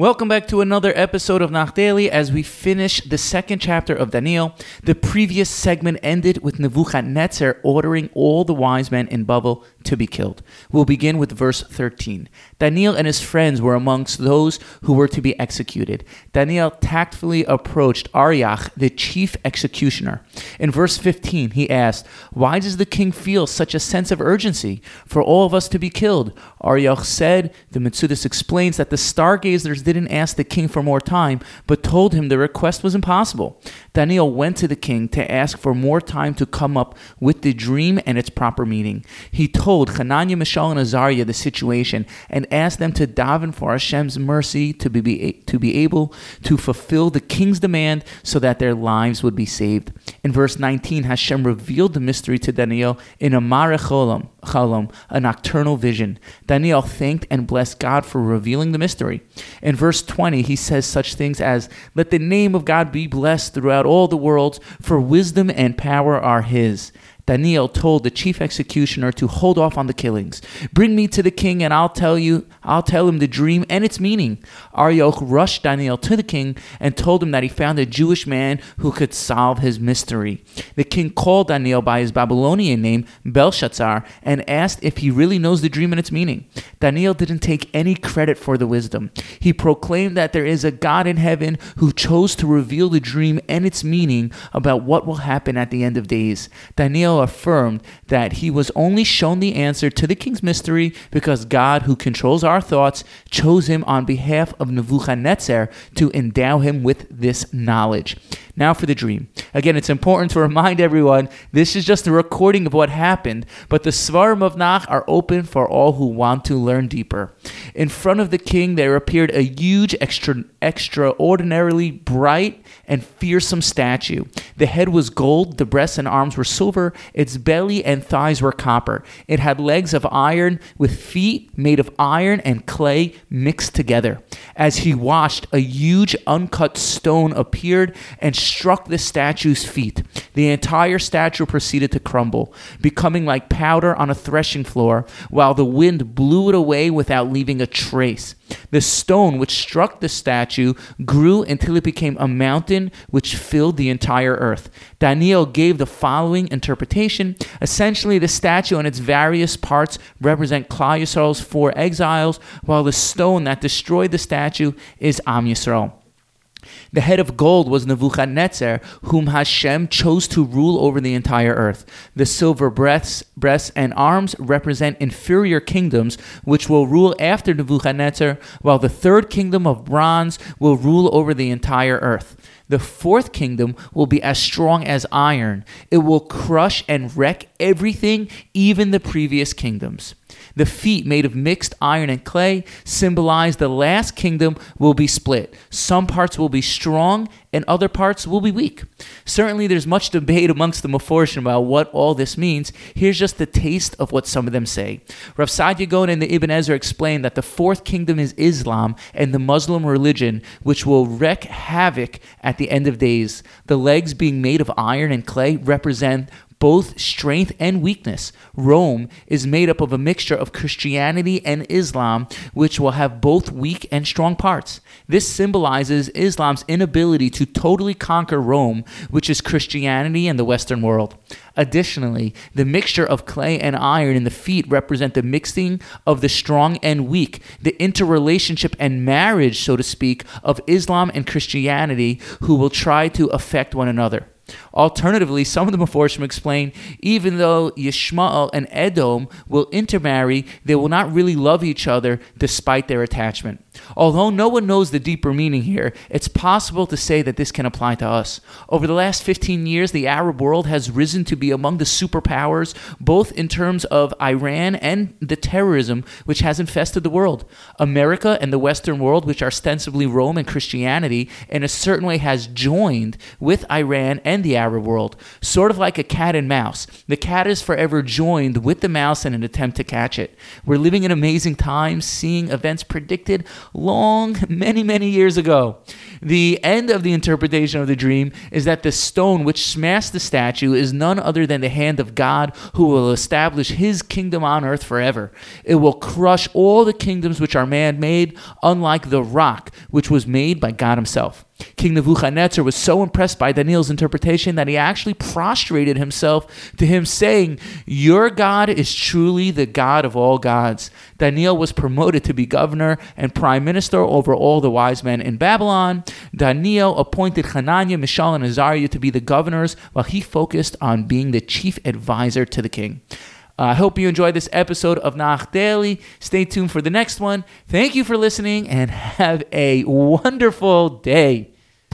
Welcome back to another episode of Nach Daily as we finish the second chapter of Daniel. The previous segment ended with Nebuchadnezzar ordering all the wise men in Babel to be killed. We'll begin with verse 13. Daniel and his friends were amongst those who were to be executed. Daniel tactfully approached Arioch, the chief executioner. In verse 15, he asked, Why does the king feel such a sense of urgency for all of us to be killed? Arioch said, the Mitsudis explains that the stargazers didn't ask the king for more time, but told him the request was impossible. Daniel went to the king to ask for more time to come up with the dream and its proper meaning. He told Hananiah, Mishael, and Azariah the situation and asked them to daven for Hashem's mercy to be, to be able to fulfill the king's demand so that their lives would be saved. In verse 19, Hashem revealed the mystery to Daniel in a Marecholam, a nocturnal vision. Daniel thanked and blessed God for revealing the mystery. In verse 20, he says such things as, Let the name of God be blessed throughout all the worlds, for wisdom and power are his. Daniel told the chief executioner to hold off on the killings. Bring me to the king and I'll tell you, I'll tell him the dream and its meaning. Arioch rushed Daniel to the king and told him that he found a Jewish man who could solve his mystery. The king called Daniel by his Babylonian name, Belshazzar, and asked if he really knows the dream and its meaning. Daniel didn't take any credit for the wisdom. He proclaimed that there is a God in heaven who chose to reveal the dream and its meaning about what will happen at the end of days. Daniel affirmed that he was only shown the answer to the king's mystery because God, who controls our thoughts, chose him on behalf of Nebuchadnezzar to endow him with this knowledge. Now for the dream. Again, it's important to remind everyone this is just a recording of what happened, but the Svarim of Nach are open for all who want to learn deeper. In front of the king, there appeared a huge, extra, extraordinarily bright and fearsome statue. The head was gold, the breasts and arms were silver, its belly and thighs were copper. It had legs of iron with feet made of iron and clay mixed together. As he watched, a huge uncut stone appeared and struck the statue's feet. The entire statue proceeded to crumble, becoming like powder on a threshing floor, while the wind blew it away without leaving a trace. The stone which struck the statue grew until it became a mountain which filled the entire earth. Daniel gave the following interpretation. Essentially, the statue and its various parts represent Klal Yisrael's four exiles, while the stone that destroyed the statue is Am Yisrael. The head of gold was Nebuchadnezzar, whom Hashem chose to rule over the entire earth. The silver breasts, breasts and arms represent inferior kingdoms, which will rule after Nebuchadnezzar, while the third kingdom of bronze will rule over the entire earth. The fourth kingdom will be as strong as iron. It will crush and wreck everything, even the previous kingdoms. The feet, made of mixed iron and clay, symbolize the last kingdom will be split. Some parts will be strong and other parts will be weak. Certainly, there's much debate amongst the Meforshim about what all this means. Here's just the taste of what some of them say. Rav Saadia Gaon and the Ibn Ezra explain that the fourth kingdom is Islam and the Muslim religion, which will wreak havoc at the end of days. The legs being made of iron and clay represent both strength and weakness. Rome is made up of a mixture of Christianity and Islam, which will have both weak and strong parts. This symbolizes Islam's inability to totally conquer Rome, which is Christianity and the Western world. Additionally, the mixture of clay and iron in the feet represent the mixing of the strong and weak, the interrelationship and marriage, so to speak, of Islam and Christianity, who will try to affect one another. Alternatively, some of the Meforshim explain even though Yishmael and Edom will intermarry, they will not really love each other despite their attachment. Although no one knows the deeper meaning here, it's possible to say that this can apply to us. Over the last 15 years, the Arab world has risen to be among the superpowers, both in terms of Iran and the terrorism which has infested the world. America and the Western world, which are ostensibly Rome and Christianity, in a certain way has joined with Iran and the Arab world, sort of like a cat and mouse. The cat is forever joined with the mouse in an attempt to catch it. We're living in amazing times, seeing events predicted long, many, many years ago. The end of the interpretation of the dream is that the stone which smashed the statue is none other than the hand of God who will establish his kingdom on earth forever. It will crush all the kingdoms which are man made, unlike the rock which was made by God himself. King Nebuchadnezzar was so impressed by Daniel's interpretation that he actually prostrated himself to him, saying, Your God is truly the God of all gods. Daniel was promoted to be governor and prime minister over all the wise men in Babylon. Daniel appointed Hananiah, Mishael, and Azariah to be the governors, while he focused on being the chief advisor to the king. Uh, I hope you enjoyed this episode of Nach Daily. Stay tuned for the next one. Thank you for listening and have a wonderful day.